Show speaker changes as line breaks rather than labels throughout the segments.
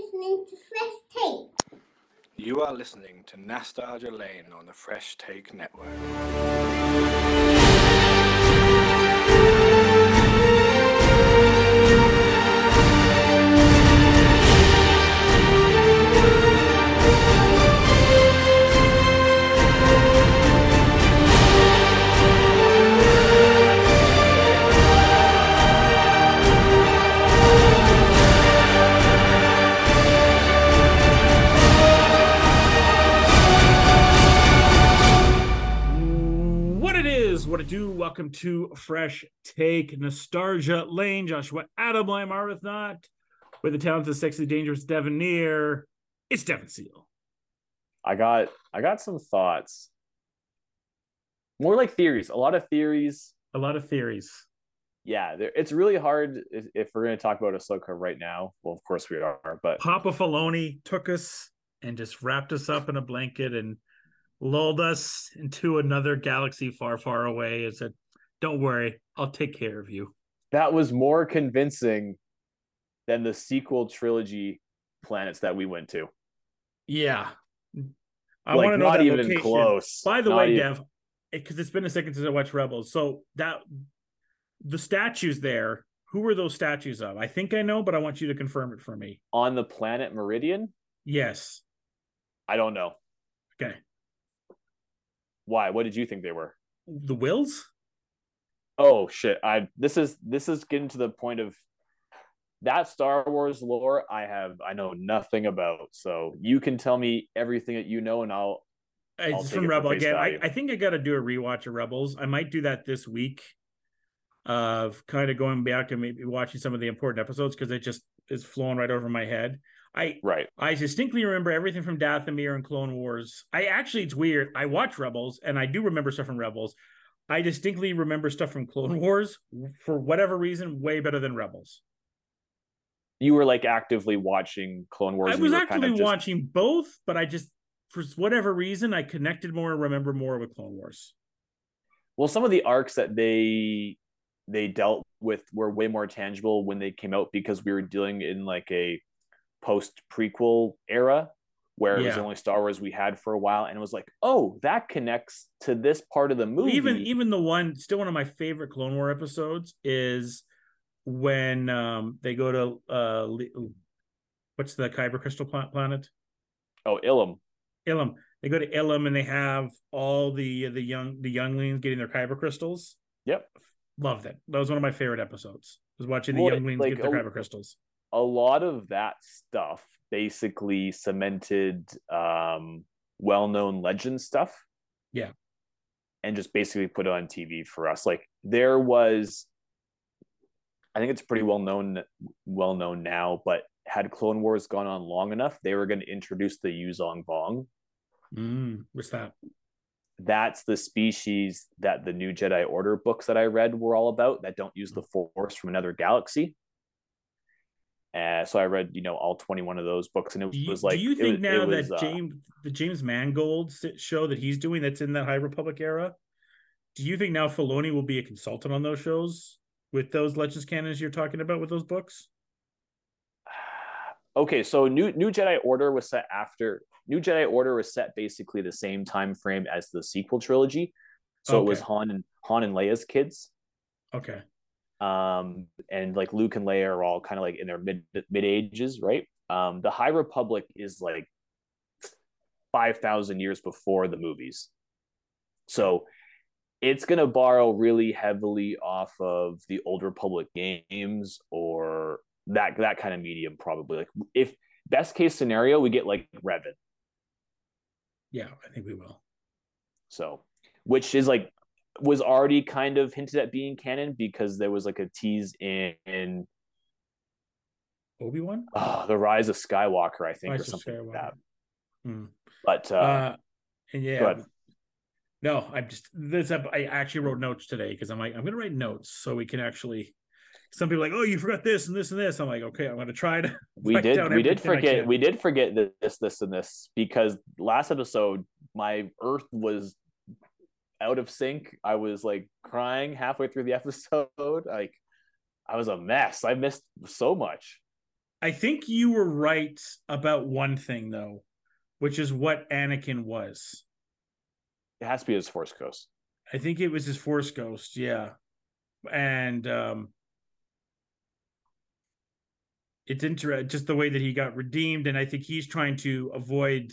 listening to Fresh Take.
You are listening to Nostalgia Lane on the Fresh Take Network.
Welcome to Fresh Take Nostalgia Lane. Joshua Adam, I'm Arbuthnot with the talented, sexy, dangerous Devan It's Devan Seal.
I got I got some thoughts. More like theories. A lot of theories.
A lot of theories.
Yeah, there, it's really hard if, if we're going to talk about Ahsoka right now. Well, of course we are, but
Papa Filoni took us and just wrapped us up in a blanket and lulled us into another galaxy far, far away and said, Don't worry, I'll take care of you.
that was more convincing than the sequel trilogy planets that we went to.
Yeah. I
like
want to know
not even
location.
close.
By the
Not
way,
even-
Dev, because it's been a second since I watched Rebels. So that the statues there, who were those statues of? I think I know, but I want you to confirm it for me.
on the planet Peridea,
Yes.
I don't know
Okay.
why. What did you think they were?
The Whills?
Oh shit! I this is this is getting to the point of that Star Wars lore. I have I know nothing about. So you can tell me everything that you know, and I'll
It's from Rebel again. I. I think I got to do a rewatch of Rebels. I might do that this week. Of kind of going back and maybe watching some of the important episodes because it just is flowing right over my head. I
right.
I distinctly remember everything from Dathomir and Clone Wars. I actually, it's weird. I watch Rebels and I do remember stuff from Rebels. I distinctly remember stuff from Clone Wars for whatever reason way better than Rebels.
You were like actively watching Clone Wars.
I was
were kind
actually
of just-
watching both, but I just, for whatever reason, I connected more and remember more with Clone Wars.
Well, some of the arcs that they they dealt with were way more tangible when they came out because we were dealing in like a post prequel era where it was the only Star Wars we had for a while, and it was like, oh, that connects to this part of the movie.
Even even the one, still one of my favorite Clone War episodes is when um they go to uh what's the Kyber crystal planet?
oh, Ilum.
Ilum. They go to Ilum and they have all the the young the younglings getting their kyber crystals.
Yep.
Loved it. That was one of my favorite episodes. Was watching the
Well,
younglings
like,
get their kyber crystals.
A lot of that stuff basically cemented um well-known legend stuff
Yeah.
and just basically put it on tv for us like there was i think it's pretty well known well known now but had clone wars gone on long enough they were going to introduce the Yuuzhan Vong
Mm, what's that?
that's the species that the new jedi order books that i read were all about that don't use the force from another galaxy uh, so i read you know all 21 of those books and it
you,
was like
do you think
was-
now
was,
that
uh,
James the James Mangold show that he's doing that's in that High Republic era? Do you think now Filoni will be a consultant on those shows with those Legends canons you're talking about with those books?
okay so new new jedi order was set after new jedi order was set basically the same time frame as the sequel trilogy so it was han and han and leia's kids
Okay.
Um and like luke and leia are all kind of like in their mid mid ages right? Um the high republic is like 5000 years before the movies. So it's going to borrow really heavily off of the old republic games or that that kind of medium probably. Like if best case scenario we get like revan.
Yeah, I think we will.
so which is like was already kind of hinted at being canon because there was like a tease in, in
Obi Wan.
oh, the rise of skywalker i think
Rise
or something like that
Hmm.
but uh,
Uh, yeah. No, I'm just this. I actually wrote notes today because I'm like, I'm gonna write notes so we can actually. Some people are like, oh, you forgot this and this and this. I'm like, okay, I'm gonna try to.
we did we did forget we did forget this this and this because last episode my earth was out of sync i was like crying halfway through the episode like i was a mess i missed so much
I think you were right about one thing though, which is what Anakin was.
It has to be his Force Ghost.
I think it was his Force Ghost, yeah. And um it's interesting just the way that he got redeemed, and I think he's trying to avoid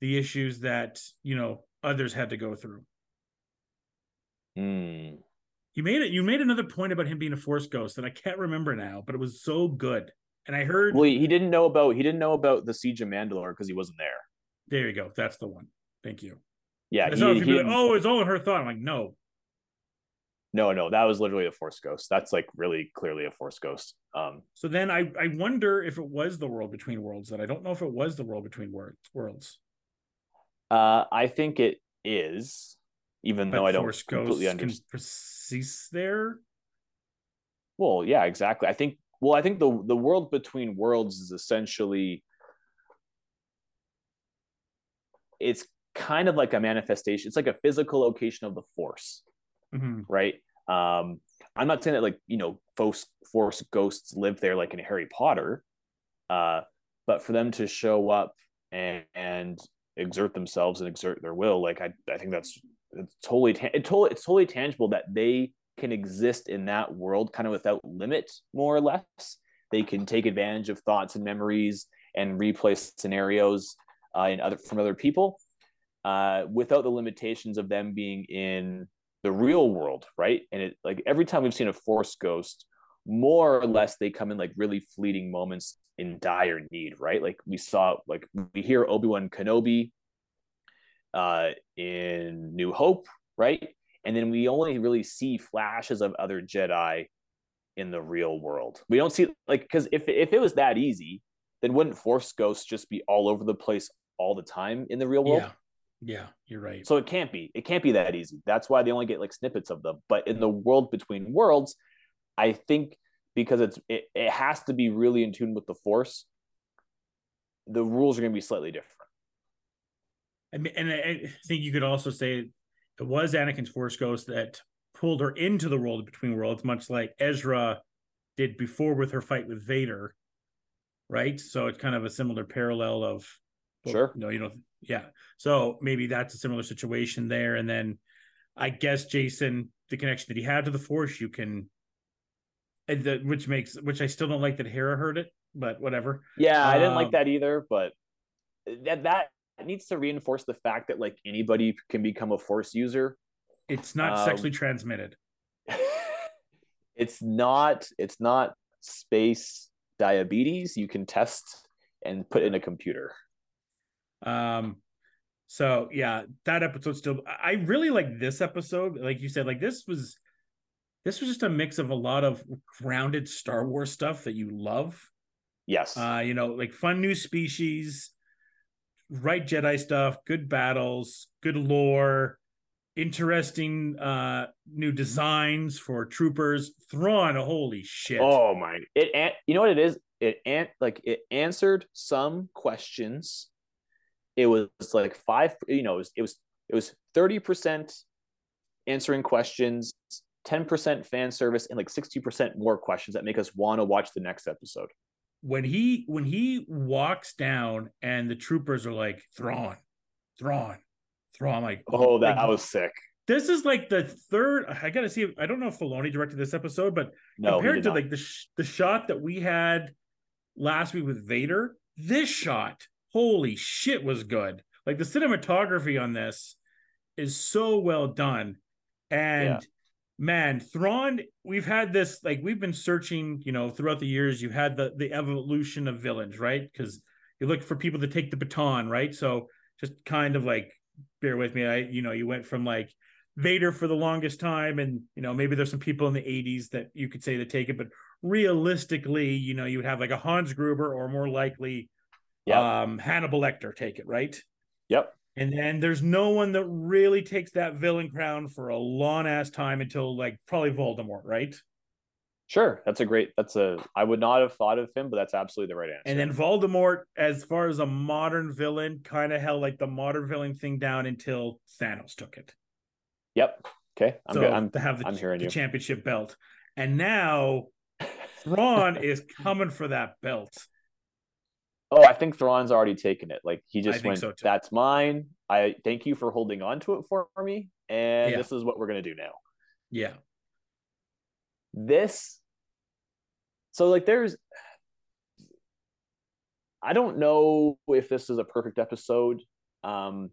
the issues that you know others had to go through.
Hmm.
You made it. You made another point about him being a Force Ghost, and I can't remember now, but it was so good. And I heard.
Well, he, didn't know about he didn't know about the siege of Mandalore because he wasn't there.
There you go. That's the one. Thank you.
Yeah, he, he
like, oh, it's all in her thought. I'm like, no.
no, no, that was literally a Force Ghost. That's like really clearly a Force Ghost. Um,
So then I I wonder if it was the world between worlds. That I don't know if it was the world between wor- worlds.
uh, I think it is, even
But
though I don't
Force
completely understand.
persist there.
Well, yeah, exactly. I think. Well, I think the the world between worlds is essentially. It's kind of like a manifestation. It's like a physical location of the Force.
Mhm.
right? Um, I'm not saying that like you know force force ghosts live there like in Harry Potter, uh, but for them to show up and, and exert themselves and exert their will, like I, I think that's it's totally ta- it totally it's totally tangible that they can exist in that world kind of without limit, more or less. They can take advantage of thoughts and memories and replay scenarios uh, in other from other people uh, without the limitations of them being in the real world, right? And it like every time we've seen a force ghost, more or less they come in like really fleeting moments in dire need, right? Like we saw, like we hear Obi Wan Kenobi uh, in New Hope, right? And then we only really see flashes of other Jedi in the real world. We don't see like because if if it was that easy, then wouldn't Force ghosts just be all over the place all the time in the real world?
Yeah, yeah, you're right.
So it can't be. It can't be that easy. That's why they only get like snippets of them. But in the world between worlds, I think because it's it, it has to be really in tune with the force, the rules are going to be slightly different.
I mean, and I think you could also say it was Anakin's Force Ghost that pulled her into the world between worlds, much like Ezra did before with her fight with Vader, right? So it's kind of a similar parallel of, well,
Sure.
no, you know, yeah. So maybe that's a similar situation there, and then I guess Jacen, the connection that he had to the Force, you can, and the, which makes which I still don't like that Hera heard it, but whatever.
Yeah, I didn't
Um,
like that either, but that that needs to reinforce the fact that like anybody can become a force user.
It's not
Um,
sexually transmitted.
it's not it's not space diabetes you can test and put in a computer.
Um, so yeah, that episode still. I I really like this episode. Like you said, like this was, this was just a mix of a lot of grounded Star Wars stuff that you love.
Yes.
Uh, you know, like fun new species, right Jedi stuff, good battles, good lore, interesting uh new designs for troopers. Thrawn, holy shit!
Oh my! It an- you know what it is? It an- like it answered some questions. It was like five. You know, it was it was it was thirty percent answering questions, ten percent fan service, and like sixty percent more questions that make us want to watch the next episode.
When he when he walks down and the troopers are like Thrawn, Thrawn, Thrawn. I'm like,
Oh, that
like,
was sick.
this is like the third. I gotta see. I don't know if Filoni directed this episode, but
No,
compared to
not.
like the sh- the shot that we had last week with Vader, this shot, holy shit, was good. Like the cinematography on this is so well done, and
Yeah.
Man, Thrawn. We've had this like we've been searching, you know, throughout the years. You had the the evolution of villains, right? Because you look for people to take the baton, right? So just kind of like bear with me. I, you know, you went from like Vader for the longest time, and you know maybe there's some people in the '80s that you could say to take it, but realistically, you know, you would have like a Hans Gruber or more likely,
Yep.
um, Hannibal Lecter take it, right?
Yep.
And then there's no one that really takes that villain crown for a long ass time until like probably Voldemort, right?
Sure, that's a great. That's a. I would not have thought of him, but that's absolutely the right answer.
And then Voldemort, as far as a modern villain, kind of held like the modern villain thing down until Thanos took it.
Yep. Okay. I'm
so
good. I'm
to have the,
I'm hearing
the
you.
championship belt. And now Thrawn is coming for that belt.
Oh, I think Thrawn's already taken it. Like he just went,
so,
"That's mine. I thank you for holding on to it for me, and
Yeah.
this is what we're gonna do now."
Yeah.
This, so like, there's, I don't know if this is a perfect episode. Um,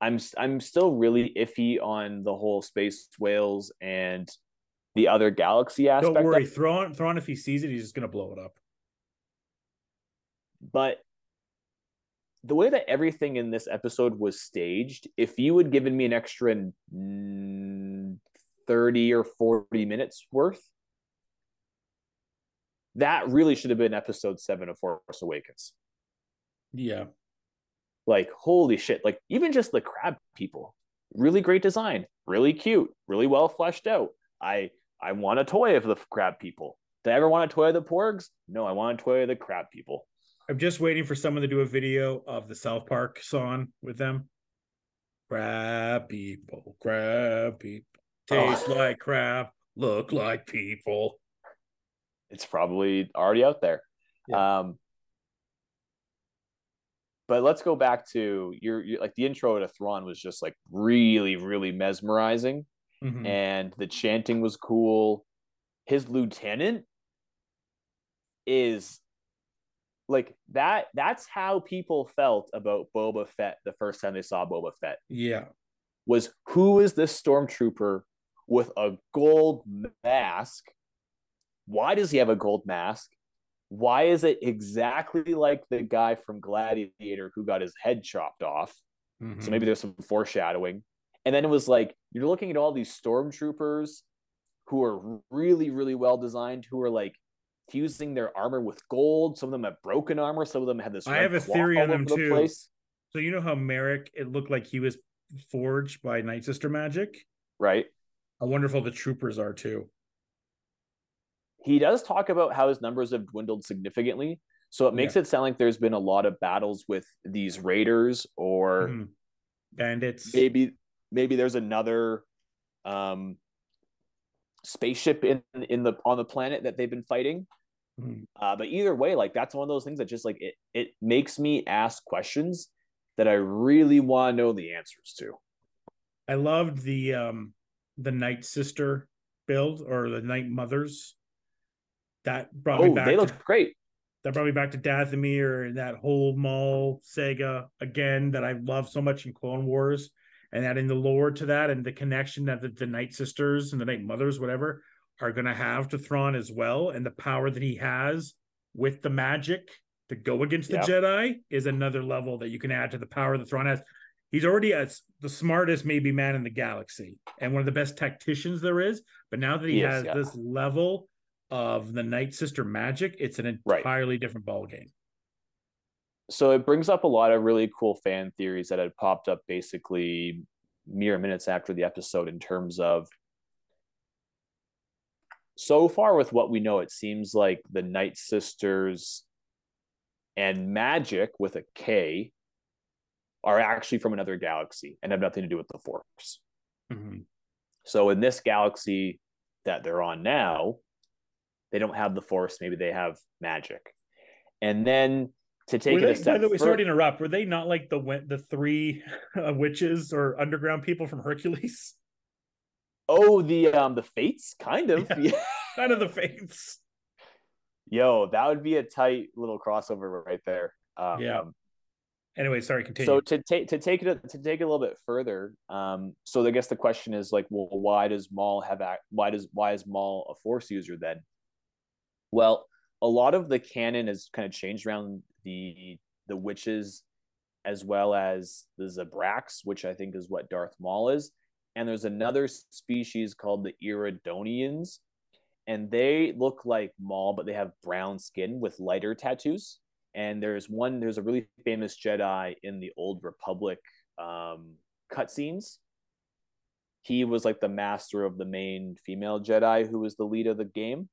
I'm I'm still really iffy on the whole space whales and the other galaxy aspect.
Don't worry. Thrawn. Thrawn, if he sees it, he's just gonna blow it up.
But the way that everything in this episode was staged, if you had given me an extra mm, 30 or 40 minutes worth, that really should have been episode seven of Force Awakens.
Yeah.
Like, holy shit. Like, even just the crab people, really great design, really cute, really well fleshed out. I I want a toy of the crab people. Did I ever want a toy of the porgs? No, I want a toy of the crab people.
I'm just waiting for someone to do a video of the South Park song with them. Crab people, crab people, taste
Oh.
like crab, look like people.
it's probably already out there. Um, but let's go back to your, your like the intro to Thrawn was just like really, really mesmerizing,
Mhm.
and the chanting was cool. His lieutenant is like that. That's how people felt about Boba Fett the first time they saw Boba Fett.
Yeah.
Was who is this stormtrooper with a gold mask? Why does he have a gold mask? Why is it exactly like the guy from Gladiator who got his head chopped off? So
Mhm.
maybe there's some foreshadowing. And then it was like you're looking at all these stormtroopers who are really, really well designed, who are like fusing their armor with gold. Some of them have broken armor. Some of them have this.
I have a theory on them
the
too.
place.
So you know how Marrok, it looked like he was forged by Night Sister magic.
Right.
I wonder if all the troopers are too.
he does talk about how his numbers have dwindled significantly. So it makes it sound like there's been a lot of battles with these raiders, or
Mhm. Bandits.
maybe maybe there's another um, spaceship in in the on the planet that they've been fighting.
Mhm.
Uh, but either way, like that's one of those things that just like it it makes me ask questions that I really want to know the answers to.
I loved the um the Night Sister build or the Night Mothers. That brought me
Oh,
back
they
to
look great.
that brought me back to Dathomir and that whole Maul Sega again that I love so much in Clone Wars, and adding the lore to that and the connection that the, the Night Sisters and the Night Mothers, whatever, are going to have to Thrawn as well, and the power that he has with the magic to go against the. Jedi is another level that you can add to the power that Thrawn has. He's already as the smartest maybe man in the galaxy and one of the best tacticians there is. But now that he,
He is,
has
yeah.
this level of the Night Sister magic, it's an
Right.
entirely different ballgame.
So it brings up a lot of really cool fan theories that had popped up basically mere minutes after the episode in terms of so far with what we know it seems like the night sisters and magic with a k are actually from another galaxy and have nothing to do with the force
Mhm.
so in this galaxy that they're on now they don't have the force maybe they have magic and then to take
Were
it
they,
a step
by the way, sorry to interrupt. Were they not like the the three uh, witches or underground people from Hercules?
Oh, the um the fates, kind of.
Yeah. Kind of the fates.
Yo, that would be a tight little crossover right there. Um,
Yeah. Anyway, sorry. Continue.
So to take to take it to take it a little bit further, um, so I guess the question is like, well, why does Maul have act? Why does why is Maul a Force user then? Well, a lot of the canon has kind of changed around the the witches, as well as the Zabraks, which I think is what Darth Maul is, and there's another species called the Iridonians, and they look like Maul, but they have brown skin with lighter tattoos. And there's one there's a really famous jedi in the old republic um cutscenes. He was like the master of the main female jedi who was the lead of the game.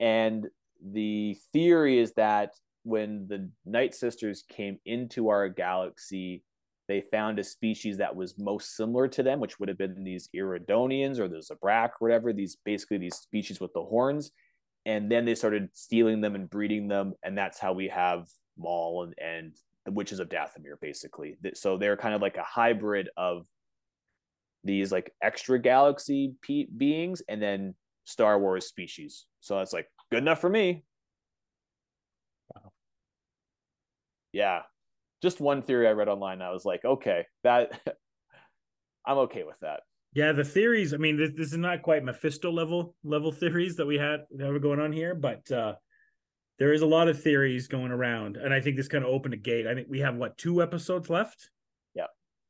And the theory is that when the night sisters came into our galaxy they found a species that was most similar to them which would have been these iridonians or the zabrak or whatever these basically these species with the horns and then they started stealing them and breeding them, and that's how we have Maul and, and the Witches of Dathomir, basically. So they're kind of like a hybrid of these like extra galaxy pe- beings and then Star Wars species. So that's like good enough for me. Yeah. Just one theory I read online. I was like, okay, that I'm okay with that.
Yeah, the theories. I mean, this, this is not quite Mephisto level level theories that we had that were going on here, but uh there is a lot of theories going around, and I think this kind of opened a gate. I think we have what two episodes left.
Yeah,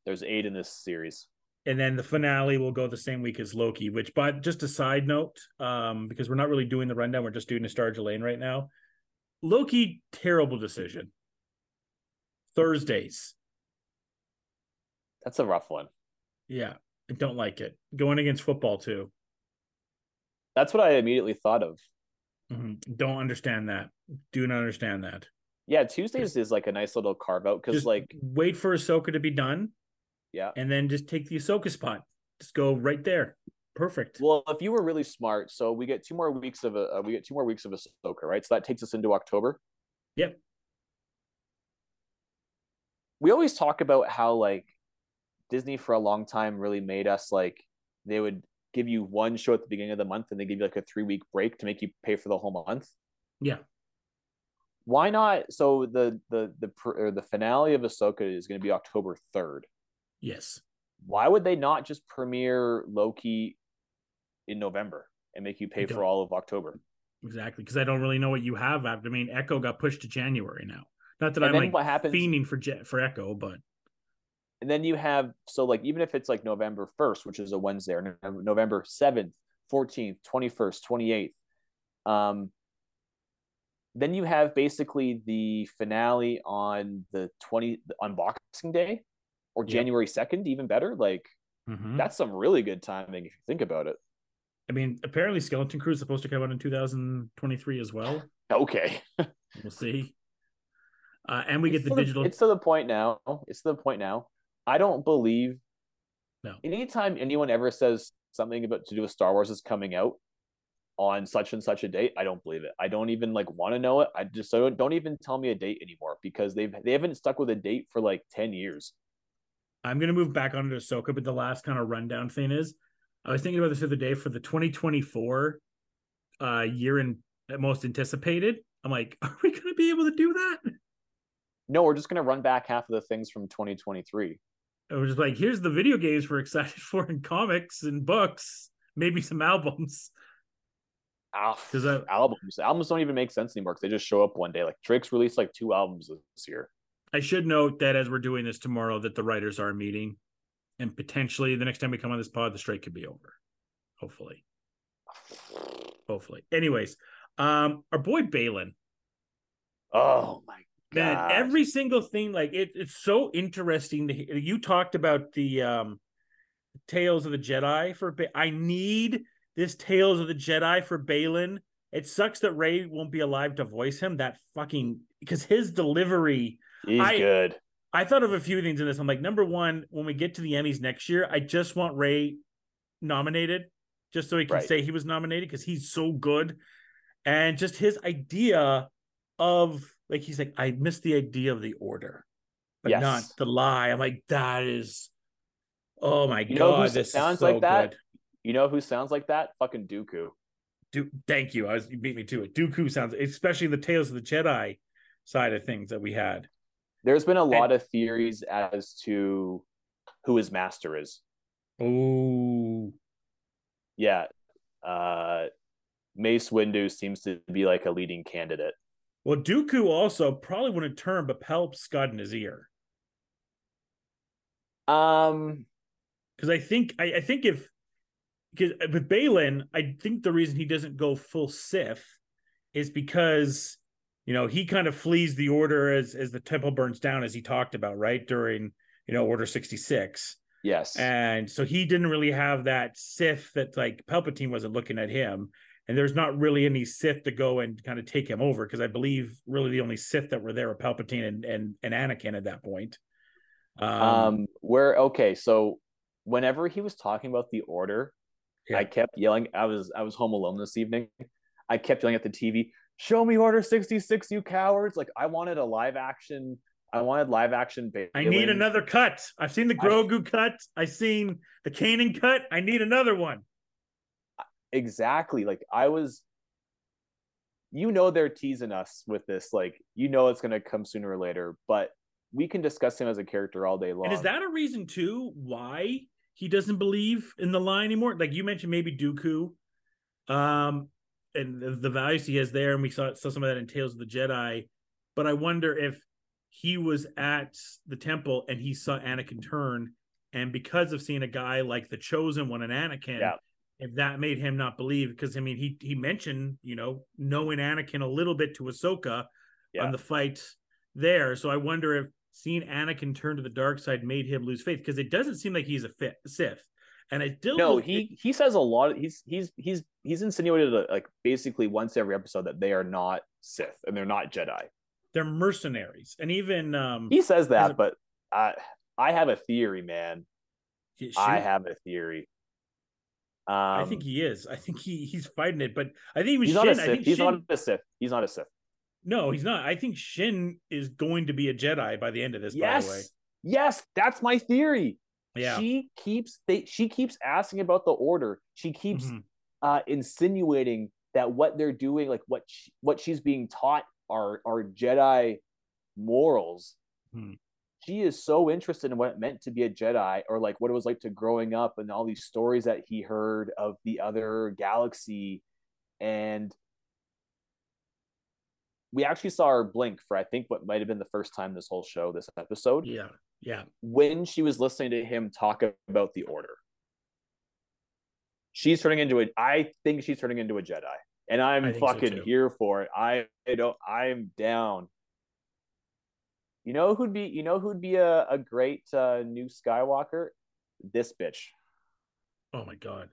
there's eight in this series,
and then the finale will go the same week as Loki. Which, but just a side note, um, because we're not really doing the rundown, we're just doing Nostalgia Lane right now. Loki, terrible decision. Thursdays.
That's a rough one.
Yeah, I don't like it. Going against football too.
That's what I immediately thought of.
Mm-hmm. Don't understand that. Do not understand that.
Yeah, Tuesdays is like a nice little carve out because like
wait for Ahsoka to be done.
Yeah,
and then just take the Ahsoka spot. Just go right there. Perfect.
Well, if you were really smart, so we get two more weeks of a uh, we get two more weeks of Ahsoka, right? So that takes us into October.
Yep.
We always talk about how like Disney for a long time really made us like they would give you one show at the beginning of the month and they give you like a three week break to make you pay for the whole month.
Yeah.
Why not? So the the the or the finale of Ahsoka is going to be October third.
Yes.
Why would they not just premiere Loki in November and make you pay for all of October?
Exactly, because I don't really know what you have after. I mean, Echo got pushed to January now. Not that
and
I'm like
what happens,
fiending for for Echo, but
and then you have so like even if it's like November 1st, which is a Wednesday, or November 7th, 14th, 21st, 28th, um, then you have basically the finale on the 20 on Boxing Day or. January 2nd, even better. Like mm-hmm. that's some really good timing if you think about it.
I mean, apparently Skeleton Crew is supposed to come out in 2023 as well.
Okay.
we'll see. Uh, and we
it's
get the digital.
The, it's to the point now. It's to the point now. I don't believe.
No.
Anytime anyone ever says something about to do with Star Wars is coming out on such and such a date, I don't believe it. I don't even like want to know it. I just so don't even tell me a date anymore because they've they haven't stuck with a date for like ten years.
I'm gonna move back onto Ahsoka, but the last kind of rundown thing is, I was thinking about this the other day for the 2024 uh year in most anticipated. I'm like, are we gonna be able to do that?
No, we're just gonna run back half of the things from 2023.
It was just like, here's the video games we're excited for in comics and books, maybe some albums.
Because uh, albums, albums don't even make sense anymore because they just show up one day. Like Drake's released like two albums this year.
I should note that as we're doing this tomorrow, that the writers are meeting, and potentially the next time we come on this pod, the strike could be over. Hopefully, hopefully. Anyways, um, our boy Baylan.
Oh my
man God. every single thing like it, it's so interesting to hear. you talked about the um tales of the jedi for i need this tales of the jedi for Baylan it sucks that ray won't be alive to voice him that fucking because his delivery
he's I, good
i thought of a few things in this i'm like number one when we get to the emmys next year i just want ray nominated just so he can right. say he was nominated because he's so good and just his idea of like he's like, I missed the idea of the order, but yes. not the lie. I'm like, that is oh my
you
god,
this sounds so like that. Good. You know who sounds like that? Fucking Dooku.
Do thank you. I was you beat me to it. Dooku sounds especially the Tales of the Jedi side of things that we had.
There's been a lot and, of theories as to who his master is.
Oh.
Yeah. Uh Mace Windu seems to be like a leading candidate.
Well, Dooku also probably wouldn't turn, but Palp scud in his ear.
Um,
because I think I, I think if because with Baylan, I think the reason he doesn't go full Sith is because you know he kind of flees the order as as the temple burns down, as he talked about, right during you know Order sixty six.
Yes,
and so he didn't really have that Sith that like Palpatine wasn't looking at him, and there's not really any Sith to go and kind of take him over because I believe really the only Sith that were there were Palpatine and and, and Anakin at that point.
Um, um where okay, so whenever he was talking about the Order, yeah. I kept yelling. I was I was home alone this evening. I kept yelling at the TV, "Show me Order sixty six, you cowards!" Like I wanted a live action. I wanted live action. Baylan.
I need another cut. I've seen the Grogu I, cut. I've seen the Kanan cut. I need another one.
Exactly. Like I was. You know they're teasing us with this. Like you know it's gonna come sooner or later, but we can discuss him as a character all day long.
And is that a reason too why he doesn't believe in the lie anymore? Like you mentioned, maybe Dooku, um, and the, the values he has there, and we saw saw some of that in Tales of the Jedi. But I wonder if he was at the temple and he saw Anakin turn, and because of seeing a guy like the Chosen One and Anakin,
yeah.
If that made him not believe, because I mean he he mentioned you know knowing Anakin a little bit to Ahsoka yeah. on the fight there, so I wonder if seeing Anakin turn to the dark side made him lose faith because it doesn't seem like he's a fit, Sith. And I still
no, he he says a lot. Of, he's he's he's he's insinuated like basically once every episode that they are not Sith and they're not Jedi.
They're mercenaries, and even um
he says that, a, but I I have a theory, man. I have a theory.
Um, I think he is. I think he he's fighting it, but I think
he's
Shin,
not a Sith. he's
Shin,
not a Sith. He's not a Sith.
No, he's not. I think Shin is going to be a Jedi by the end of this. Yes, by the way.
yes, that's my theory.
Yeah,
she keeps they she keeps asking about the order. She keeps mm-hmm. uh, insinuating that what they're doing, like what she, what she's being taught, are are Jedi morals.
Hmm.
She is so interested in what it meant to be a Jedi, or like what it was like to growing up, and all these stories that he heard of the other galaxy, and we actually saw her blink for I think what might have been the first time this whole show, this episode.
Yeah, yeah.
When she was listening to him talk about the order, she's turning into a. I think she's turning into a Jedi, and I'm fucking so here for it. I, I don't. I'm down. You know who'd be? You know who'd be a a great uh, new Skywalker? This bitch.
Oh my god!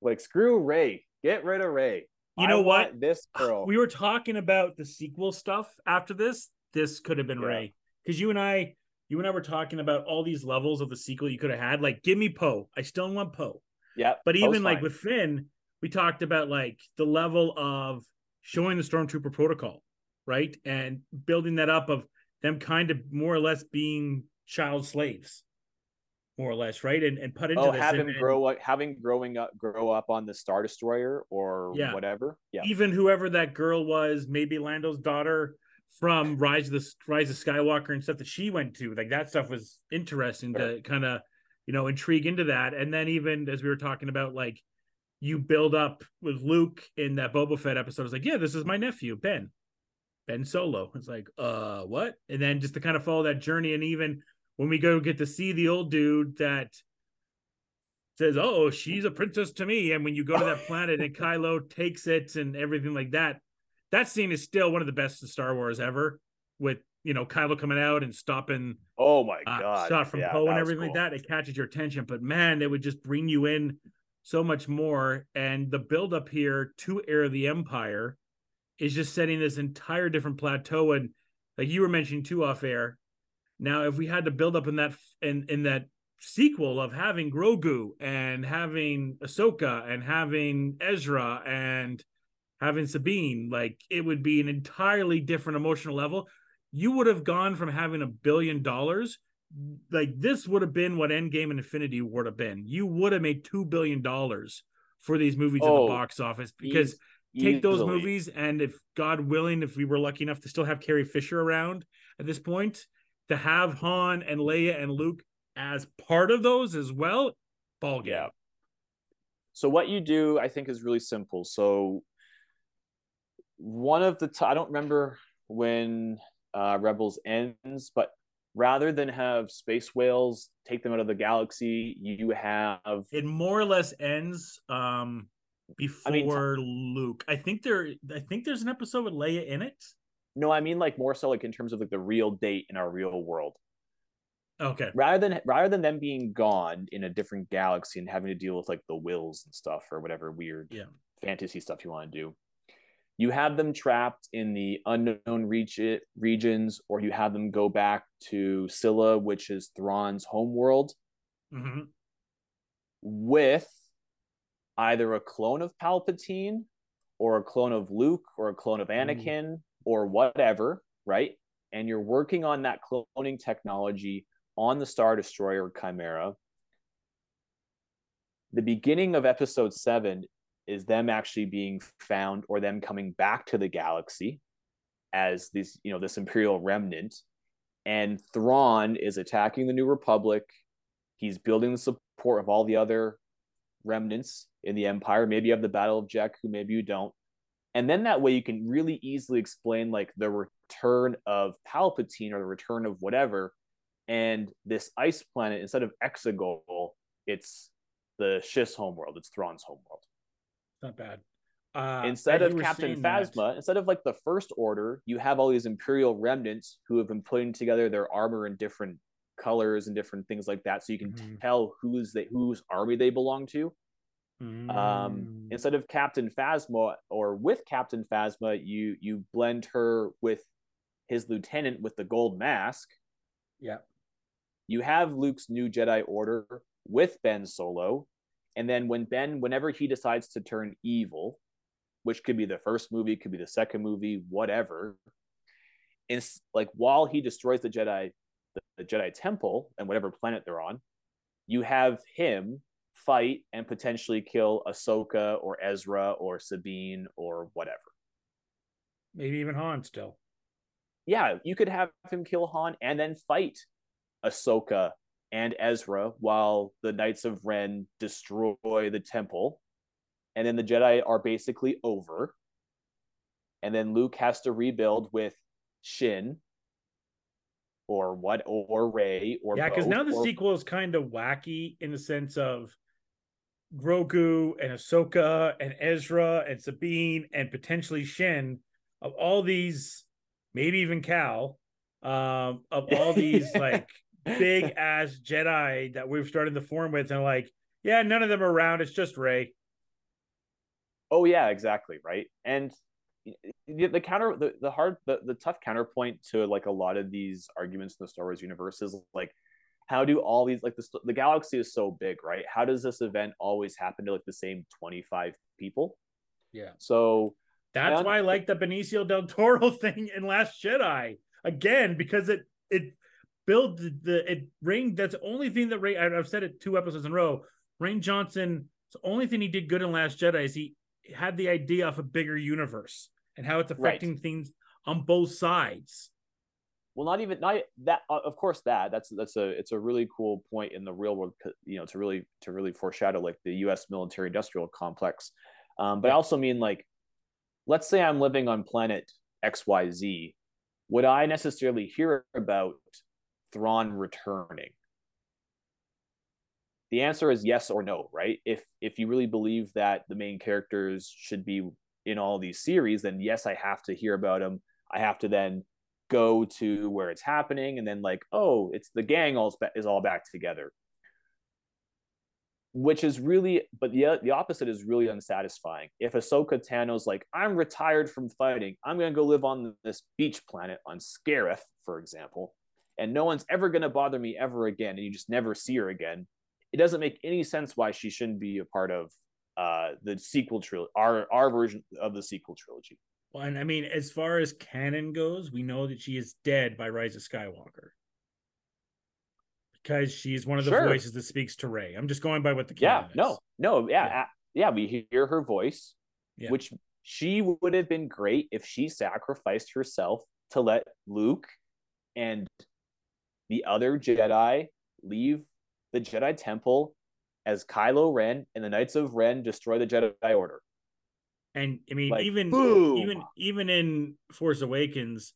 Like screw Rey. Get rid of Rey.
You know
I
what?
This girl.
We were talking about the sequel stuff after this. This could have been yeah. Rey because you and I, you and I were talking about all these levels of the sequel you could have had. Like, give me Poe. I still want Poe.
Yeah.
But even like
fine.
with Finn, we talked about like the level of showing the stormtrooper protocol, right, and building that up of them kind of more or less being child slaves more or less, right? And and put into
oh,
this
have
and,
grow up, having growing up, grow up on the Star Destroyer or
Yeah.
whatever. Yeah,
even whoever that girl was, maybe Lando's daughter from Rise of the Rise of Skywalker and stuff that she went to, like that stuff was interesting to kind of you know intrigue into that. And then even as we were talking about, like you build up with Luke in that Boba Fett episode, I was like, yeah, this is my nephew Ben, Ben Solo. It's like, uh, what? And then just to kind of follow that journey, and even when we go get to see the old dude that says, "Oh, she's a princess to me," and when you go to that planet and Kylo takes it and everything like that, that scene is still one of the best in Star Wars ever. With you know Kylo coming out and stopping
Oh my
uh,
god!
shot from
Yeah,
Poe and everything
cool.
like that, it catches your attention. But man, it would just bring you in so much more. And the build up here to Heir of the Empire is just setting this entire different plateau. And like you were mentioning too off air, now if we had to build up in that in in that sequel of having Grogu and having Ahsoka and having Ezra and having Sabine, like it would be an entirely different emotional level. You would have gone from having a billion dollars, like this would have been what Endgame and Infinity would have been. You would have made two billion dollars for these movies at
Oh,
the box office because Take those
easily.
movies and if God willing, if we were lucky enough to still have Carrie Fisher around at this point, to have Han and Leia and Luke as part of those as well, ball game.
Yeah. So what you do, I think, is really simple. So one of the I don't remember when uh, Rebels ends, but rather than have space whales take them out of the galaxy, you have
It more or less ends um before
I mean,
Luke. I think there I think there's an episode with Leia in it.
no, I mean like more so like in terms of like the real date in our real world.
Okay.
rather than rather than them being gone in a different galaxy and having to deal with like the Whills and stuff or whatever weird
Yeah.
fantasy stuff you want to do you have them trapped in the unknown reach regions or you have them go back to Csilla which is Thrawn's homeworld
hmm
with either a clone of Palpatine or a clone of Luke or a clone of mm. Anakin or whatever, right? And you're working on that cloning technology on the Star Destroyer Chimera. The beginning of episode seven is them actually being found or them coming back to the galaxy as this, you know, this Imperial remnant. And Thrawn is attacking the New Republic. He's building the support of all the other remnants in the Empire. Maybe you have the Battle of Jakku, maybe you don't. And then that way you can really easily explain like the return of Palpatine or the return of whatever. And this ice planet, instead of Exegol, it's the Chiss homeworld. It's Thrawn's homeworld.
Not bad. Uh,
instead of Captain
saying that-
Phasma, instead of like the First Order, you have all these Imperial remnants who have been putting together their armor in different colors and different things like that, so you can
Mhm.
tell who's they whose army they belong to. Um,
Mm.
instead of Captain Phasma or with Captain Phasma, you you blend her with his lieutenant with the gold mask.
yeah.
You have Luke's new Jedi Order with Ben Solo, and then when Ben, whenever he decides to turn evil, which could be the first movie, could be the second movie, whatever. It's like while he destroys the Jedi, the, the Jedi Temple and whatever planet they're on, you have him fight and potentially kill Ahsoka or Ezra or Sabine or whatever.
Maybe even Han still.
Yeah, you could have him kill Han and then fight Ahsoka and Ezra while the Knights of Ren destroy the temple. And then the Jedi are basically over. And then Luke has to rebuild with Shin or what or Rey or
yeah, because now the
or-
sequel is kind of wacky in the sense of Grogu and Ahsoka and Ezra and Sabine and potentially Shin of all these, maybe even Cal, um, of all these like big ass Jedi that we've started to form with, and like, yeah, none of them are around. It's just Rey.
Oh yeah, exactly, right. And the, the counter the, the hard the, the tough counterpoint to like a lot of these arguments in the Star Wars universe is like how do all these like the the galaxy is so big, right? How does this event always happen to like the same 25 people?
Yeah.
So
That's
And-
why I like the Benicio del Toro thing in Last Jedi again because it it built the, it Rain. That's the only thing that Ray. I've said it two episodes in a row. Rain Johnson. The only thing he did good in Last Jedi is he had the idea of a bigger universe and how it's
Right.
affecting things on both sides.
Well not even not that uh, of course that that's that's a it's a really cool point in the real world you know to really to really foreshadow like the US military industrial complex. Um, but I also mean like let's say I'm living on planet XYZ would I necessarily hear about Thrawn returning? The answer is yes or no right? If if you really believe that the main characters should be in all these series then yes I have to hear about them I have to then go to where it's happening and then like oh it's the gang all is all back together. Which is really but the the opposite is really unsatisfying. If Ahsoka Tano's like I'm retired from fighting. I'm going to go live on this beach planet on Scarif for example and no one's ever going to bother me ever again and you just never see her again it doesn't make any sense why she shouldn't be a part of uh the sequel trilogy our our version of the sequel trilogy
Well, and I mean, as far as canon goes, we know that she is dead by Rise of Skywalker because she's one of the
Sure.
voices that speaks to Rey. I'm just going by what the
yeah
is.
no no yeah
Yeah.
yeah we hear her voice
Yeah.
which she would have been great if she sacrificed herself to let luke and the other jedi leave the jedi temple as kylo ren and the knights of ren destroy the jedi order
And I mean,
Like,
even
boom.
even even in Force Awakens,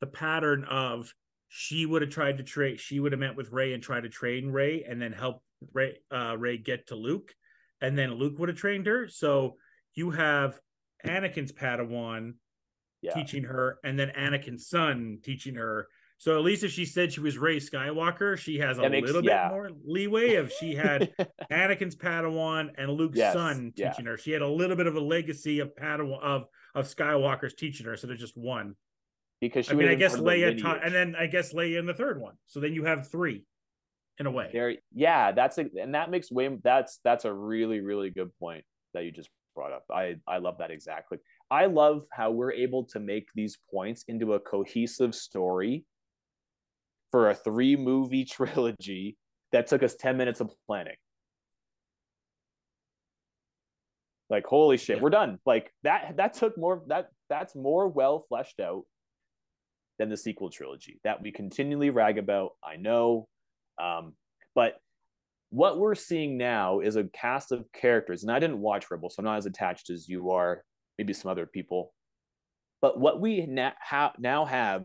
the pattern of she would have tried to trade, she would have met with Rey and tried to train Rey, and then help Rey uh, Rey get to Luke, and then Luke would have trained her. So you have Anakin's Padawan
yeah
teaching her, and then Anakin's son teaching her. So at least if she said she was Rey Skywalker, she has a
makes-
little
yeah.
bit more leeway. If she had Anakin's Padawan and Luke's
Yes,
son
yeah.
teaching her. She had a little bit of a legacy of Padawan of of Skywalker's teaching her. So there's just one.
because she
I mean, I guess
been part of the
Leia taught, and then I guess Leia in the third one. So then you have three, in a way.
there yeah that's a and that makes way that's that's a really really good point that you just brought up. I I love that exactly. I love how we're able to make these points into a cohesive story for a three movie trilogy that took us 10 minutes of planning. Like holy shit,
Yeah.
we're done. Like that that took more that that's more well fleshed out than the sequel trilogy that we continually rag about. I know. Um, but what we're seeing now is a cast of characters, and I didn't watch Rebel, so I'm not as attached as you are, maybe some other people. But what we na- ha- now have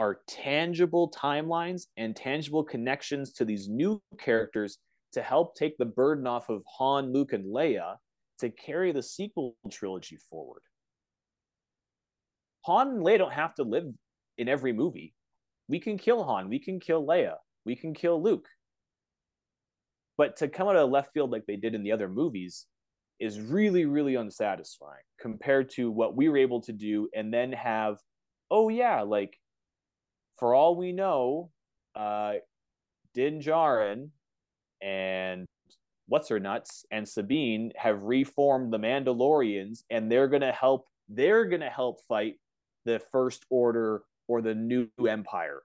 are tangible timelines and tangible connections to these new characters to help take the burden off of Han, Luke, and Leia to carry the sequel trilogy forward. Han and Leia don't have to live in every movie. We can kill Han, we can kill Leia, we can kill Luke. But to come out of left field like they did in the other movies is really, really unsatisfying compared to what we were able to do and then have, oh, yeah, like for all we know, uh, Din Djarin and what's her nuts and Sabine have reformed the Mandalorians and they're gonna help they're gonna help fight the First Order or the New Empire.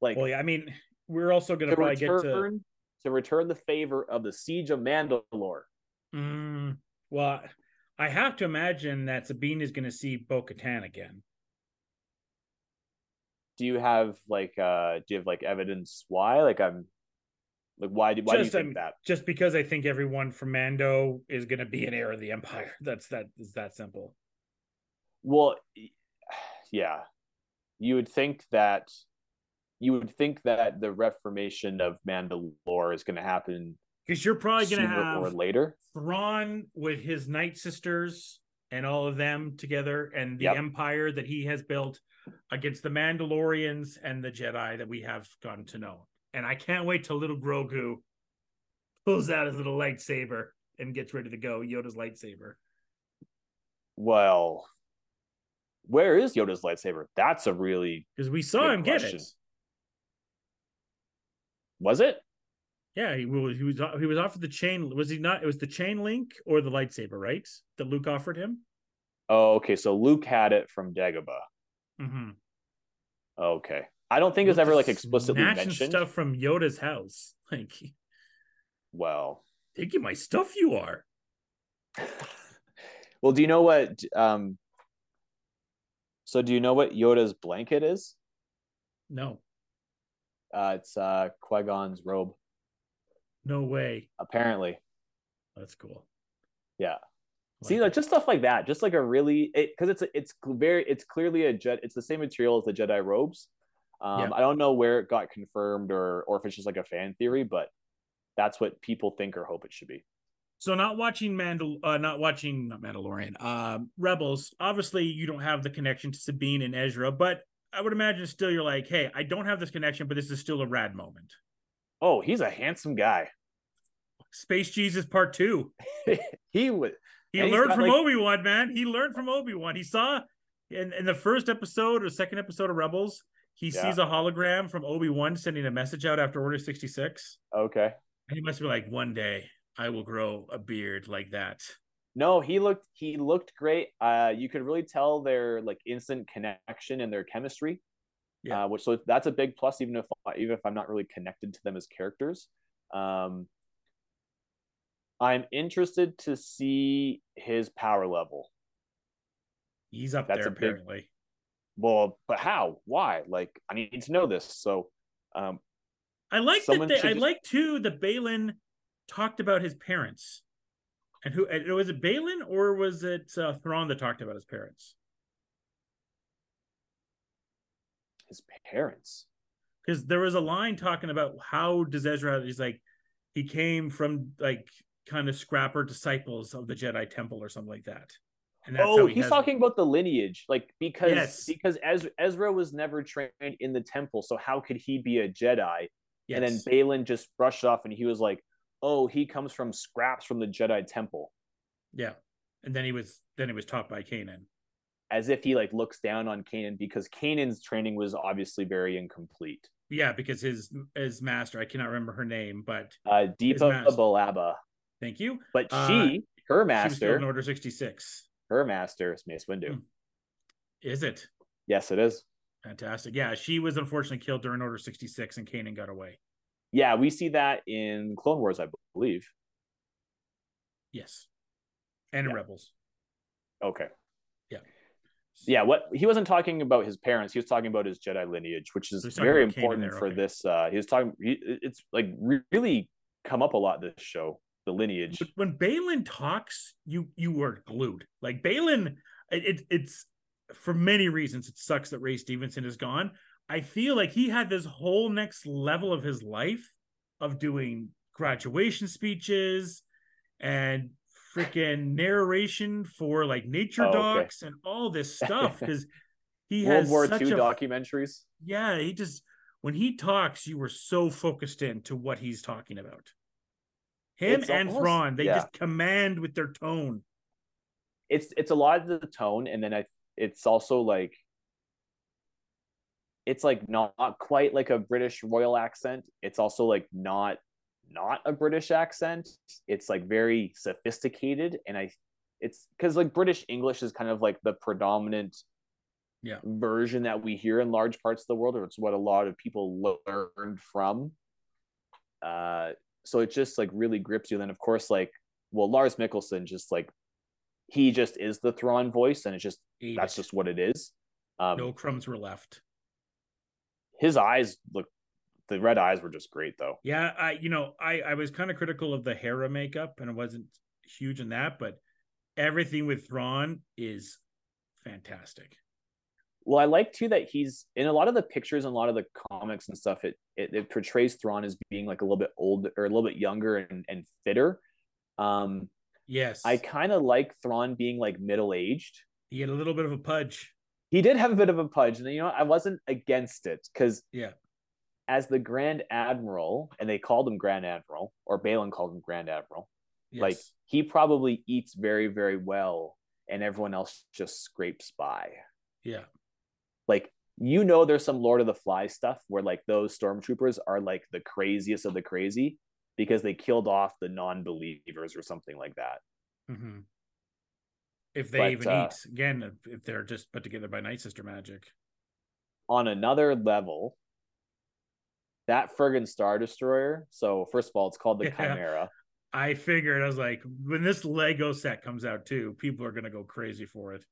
Like
Well, yeah, I mean, we're also going
to
probably get to.
return to return the favor of the siege of Mandalore.
Mm, well, I have to imagine that Sabine is going to see Bo Katan again.
Do you have like uh do you have like evidence why? Like I'm like why do why
Just,
do you think
um,
that?
Just because I think everyone from Mando is going to be an heir of the Empire. That's that is that simple.
Well, yeah, you would think that you would think that the reformation of Mandalore is going to happen
Because you're probably going to
sooner
have
or later.
Thrawn with his Night Sisters and all of them together, and the
Yep.
Empire that he has built against the Mandalorians and the Jedi that we have gotten to know. And I can't wait till little Grogu pulls out his little lightsaber and gets ready to go. Yoda's lightsaber.
Well, where is Yoda's lightsaber? That's a really
Because we saw him get it.
was it?
Yeah, he was he was he was offered the chain. Was he not? It was the chain link or the lightsaber, right? That Luke offered him.
Oh, okay. So Luke had it from Dagobah.
Mm-hmm.
Okay. I don't think it's ever like explicitly mentioned.
stuff from Yoda's house. Like,
Well,
taking my stuff, you are.
well, do you know what? Um, so do you know what Yoda's blanket is?
No,
Uh, it's uh, Qui Gon's robe.
no way.
Apparently,
That's cool.
yeah. See,
like
like just stuff like that, just like a really it because it's a, it's very it's clearly a jet. It's the same material as the Jedi robes. Um,
Yeah.
I don't know where it got confirmed or or if it's just like a fan theory, but that's what people think or hope it should be.
So not watching Mandal, uh, not watching not Mandalorian, um, Rebels. Obviously, you don't have the connection to Sabine and Ezra, but I would imagine still you're like, hey, I don't have this connection, but this is still a rad moment.
Oh, he's a handsome guy.
Space Jesus Part Two.
he would.
He
And
learned from
like-
Obi Wan, man. He learned from Obi Wan. He saw in, in the first episode or second episode of Rebels, he
Yeah.
sees a hologram from Obi Wan sending a message out after Order sixty six,
Okay.
and he must be like, one day I will grow a beard like that.
No, he looked he looked great. Uh, you could really tell their like instant connection and their chemistry.
Yeah.
Uh, which so that's a big plus, even if even if I'm not really connected to them as characters. Um, I'm interested to see his power level.
He's up
That's
there
a big-
apparently.
Well, but how? Why? Like, I need to know this. So, um,
I like that. They, I
just-
like too that Baylan talked about his parents, and who was it Baylan or was it uh, Thrawn that talked about his parents?
his parents.
because there was a line talking about how does Ezra he's like he came from like kind of scrapper disciples of the Jedi Temple or something like that. And that's
oh,
how he
he's talking about the lineage, like because
Yes.
because Ezra, Ezra was never trained in the temple, so how could he be a Jedi? And then Baylan just brushed off, and he was like, "Oh, he comes from scraps from the Jedi Temple,"
yeah, and then he was then he was taught by Kanan.
as if he like looks down on Kanan because Kanan's training was obviously very incomplete.
Yeah, because his his master I cannot remember her name, but
Uh,
Depa.
Billaba.
Thank you.
But
Uh,
she, her
She was killed
master,
in Order 66.
her master is Mace Windu.
Hmm. Is it?
Yes, it is.
Fantastic. Yeah, she was unfortunately killed during Order 66 and Kanan got away.
Yeah, we see that in Clone Wars, I believe.
Yes. And in Rebels.
Okay.
Yeah.
Yeah, what he wasn't talking about his parents. He was talking about his Jedi lineage, which is very important for
okay.
this. Uh, he was talking. He, it's like re- really come up a lot this show. The lineage.
But when Baylan talks, you you were glued. Like Baylan, it, it it's for many reasons. It sucks that Ray Stevenson is gone. I feel like he had this whole next level of his life of doing graduation speeches and freaking narration for like nature
Oh, okay.
docs and all this stuff because he
World
has
War
such
II
a
documentaries.
yeah he just when he talks you were so focused in to what he's talking about him
It's
and
almost-
Thrawn they
yeah.
just command with their tone
It's it's a lot of the tone, and then I. It's also like. It's like not, not quite like a British royal accent. It's also like not not a British accent. It's like very sophisticated, and I. It's because like British English is kind of like the predominant
Yeah.
version that we hear in large parts of the world, or it's what a lot of people learned from. Uh, so it just like really grips you. Then of course, like well, Lars Mikkelsen just like he just is the Thrawn voice, and it's just that's just what it is. Um,
no crumbs were left
his eyes look, the red eyes were just great though.
yeah i you know i i was kind of critical of the Hera makeup and it wasn't huge in that but everything with Thrawn is fantastic
Well, I like too that he's in a lot of the pictures and a lot of the comics and stuff. It it, it portrays Thrawn as being like a little bit old or a little bit younger and, and fitter. Um,
yes
I kind of like Thrawn being like middle aged.
he had a little bit of a pudge
He did have a bit of a pudge, and you know I wasn't against it because
yeah
as the Grand Admiral, and they called him Grand Admiral, or Baylan called him Grand Admiral.
yes.
Like he probably eats very very well, and everyone else just scrapes by.
yeah
Like you know, there's some Lord of the Fly stuff where like those stormtroopers are like the craziest of the crazy because they killed off the non-believers or something like that.
hmm if they
But,
even
uh,
eat again if, they're just put together by night sister magic
On another level, that friggin' Star Destroyer. So first of all, it's called the
Yeah.
Chimera.
i figured i was like when this lego set comes out too people are gonna go crazy for it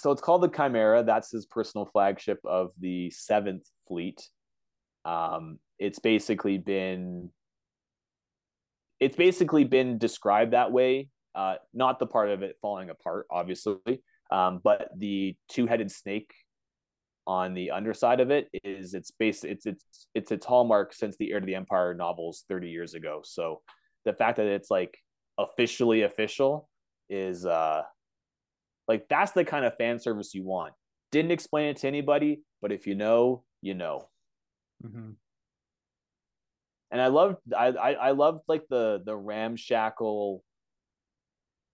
so it's called the Chimera. That's his personal flagship of the Seventh Fleet. Um, it's basically been it's basically been described that way. Uh, not the part of it falling apart, obviously, um, but the two-headed snake on the underside of it is it's based it's it's it's its hallmark since the Heir to the Empire novels 30 years ago. So the fact that it's like officially official is uh like that's the kind of fan service you want. Didn't explain it to anybody, but if you know, you know.
Mhm.
And I loved I I, I loved like the the ramshackle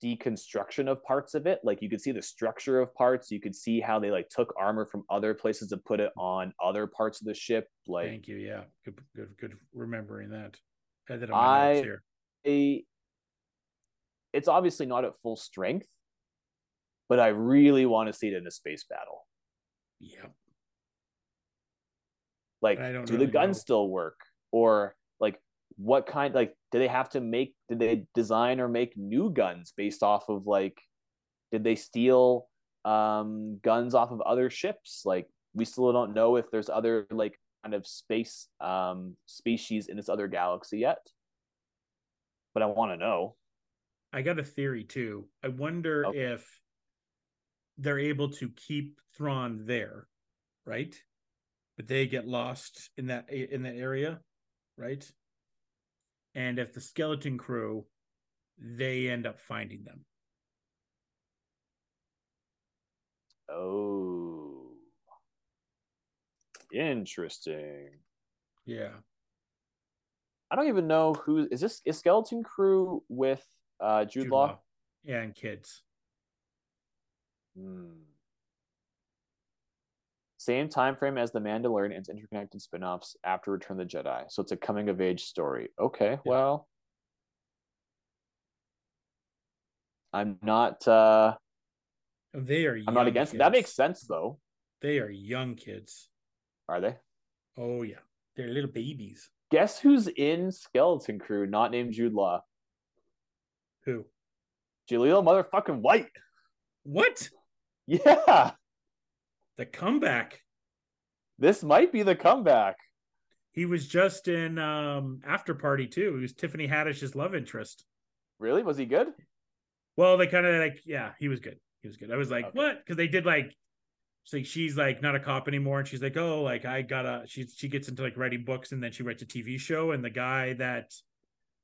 deconstruction of parts of it. Like you could see the structure of parts. You could see how they like took armor from other places to put it on other parts of the ship. Like
thank you yeah good good good remembering that I that
I-
here
a, it's obviously not at full strength, but I really want to see it in a space battle.
yeah
like do the guns
know.
still work or like what kind like do they have to make did they design or make new guns based off of like did they steal um guns off of other ships like we still don't know if there's other like kind of space um species in this other galaxy yet but i want to know
I got a theory too. I wonder
Okay.
if they're able to keep Thrawn there, right? But they get lost in that in that area, right? And if the skeleton crew, they end up finding them.
oh interesting
Yeah.
i don't even know who is this is skeleton crew with uh jude,
Jude
law
Law. Yeah, and kids.
Hmm. Same time frame as the Mandalorian and its interconnected spin-offs after Return of the Jedi. So it's a coming of age story. Okay, well. I'm not. uh
They are.
I'm not against it. That makes sense though.
They are young kids.
Are they?
Oh yeah, they're little babies.
Guess who's in Skeleton Crew? Not named Jude Law.
Who?
Jaleel motherfucking White.
What?
Yeah,
The comeback.
this might be the comeback.
He was just in um After Party too. He was Tiffany Haddish's love interest.
Really? Was he good?
Well, they kind of like, yeah, he was good. He was good. I was like,
Okay.
what? Because they did like, like she's like not a cop anymore, and she's like, oh, like I gotta. She she gets into like writing books, and then she writes a TV show, and the guy that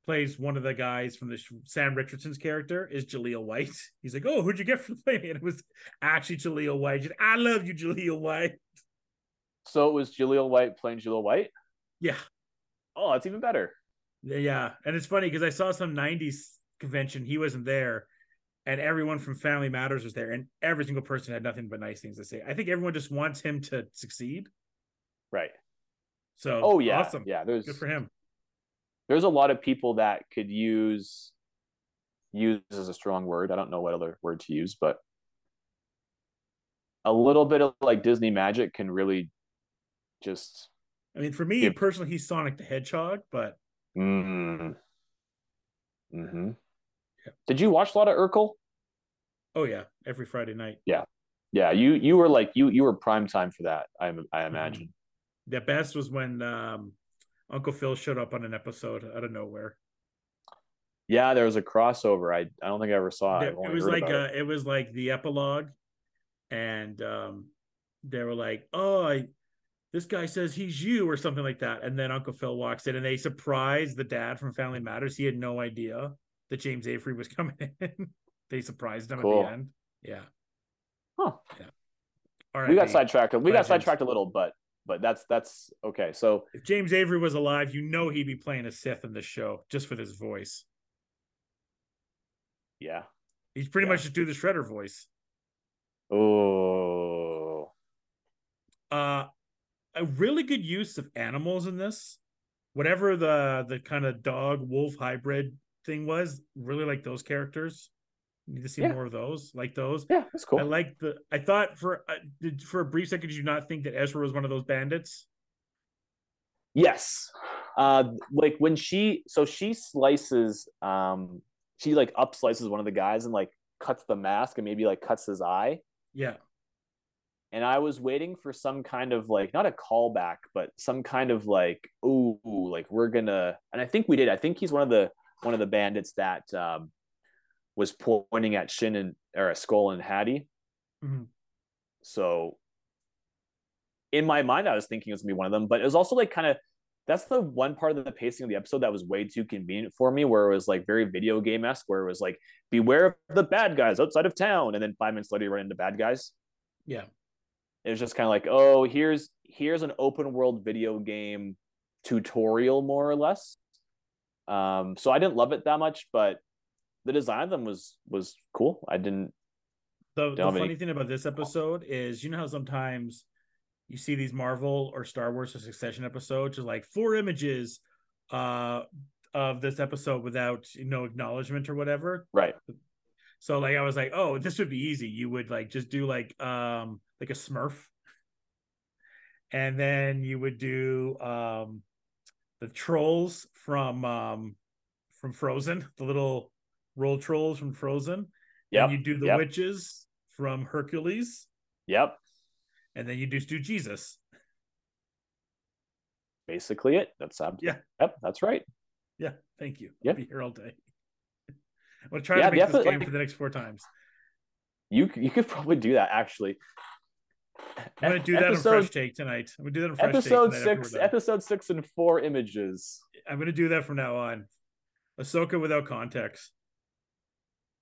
plays one of the guys from the Sam Richardson's character is Jaleel White. He's like, oh, who'd you get for playing me? And it was actually Jaleel White. Like, I love you, Jaleel White.
So it was Jaleel White playing Jaleel White.
Yeah,
Oh, that's even better.
yeah, and it's funny because I saw some '90s convention. He wasn't there. And everyone from Family Matters was there, and every single person had nothing but nice things to say. I think everyone just wants him to succeed.
Right.
So,
Oh yeah,
awesome,
yeah. There's
good for him.
There's a lot of people that could use use is a strong word. I don't know what other word to use, but a little bit of like Disney magic can really just
I mean, for me
Yeah.
personally, he's Sonic the Hedgehog, but
mm. hmm
Yeah.
Did you watch a lot of Urkel?
oh yeah, every Friday night.
Yeah, yeah. you you were like you you were prime time for that. I
Mm-hmm.
I imagine.
The best was when um, Uncle Phil showed up on an episode out of nowhere.
Yeah, there was a crossover. I I don't think I ever saw it.
It, it was like
about
uh, it was like the epilogue, and um, they were like, "Oh, I, this guy says he's you" or something like that. And then Uncle Phil walks in, and they surprise the dad from Family Matters. He had no idea that James Avery was coming in. they surprised him
Cool.
at the end. Yeah.
Huh.
All right.
we got sidetracked. We got sidetracked a little, but but that's that's okay. So
If James Avery was alive, you know he'd be playing a Sith in this show just for his voice.
yeah.
He's pretty
Yeah.
much just do the Shredder voice.
Oh,
Uh, a really good use of animals in this. Whatever the the kind of dog wolf hybrid thing was, really like those characters. Need to see
Yeah.
more of those, like those.
yeah, that's cool.
I like the. I thought for uh, did, for a brief second, did you not think that Ezra was one of those bandits?
Yes. Uh like when she so she slices um she like up slices one of the guys and like cuts the mask and maybe like cuts his eye.
Yeah,
And I was waiting for some kind of like not a callback, but some kind of like, ooh, like we're gonna and I think we did. I think he's one of the one of the bandits that um was pointing at Shin and or a skull and Hattie.
Mhm.
So in my mind, I was thinking it was gonna be one of them, but it was also like kind of that's the one part of the pacing of the episode that was way too convenient for me, where it was like very video game esque, where it was like, beware of the bad guys outside of town, and then five minutes later you run into bad guys.
yeah.
It was just kind of like, oh, here's here's an open world video game tutorial, more or less. Um, so I didn't love it that much, but the design of them was was cool. I didn't
The, the funny
any-
thing about this episode is, you know how sometimes you see these Marvel or Star Wars or Succession episodes, just like four images uh, of this episode without you know acknowledgement or whatever.
right.
So like I was like, oh, this would be easy. You would like just do like um like a Smurf, and then you would do um the trolls from um from Frozen, the little roll trolls from Frozen.
Yep.
And you do the
yep.
witches from Hercules,
Yep.
and then you just do Jesus.
Basically it. That's ab-
Yeah.
Yep. That's right.
Yeah, thank you.
Yeah.
I'll be here all day. I'm gonna try
Yeah,
to make this game
like-
for the next four times.
You you could probably do that actually.
I'm gonna do that on
episode
fresh take tonight. I'm gonna do that on fresh
episode
take
six episode six and four images.
I'm gonna do that from now on. Ahsoka without context.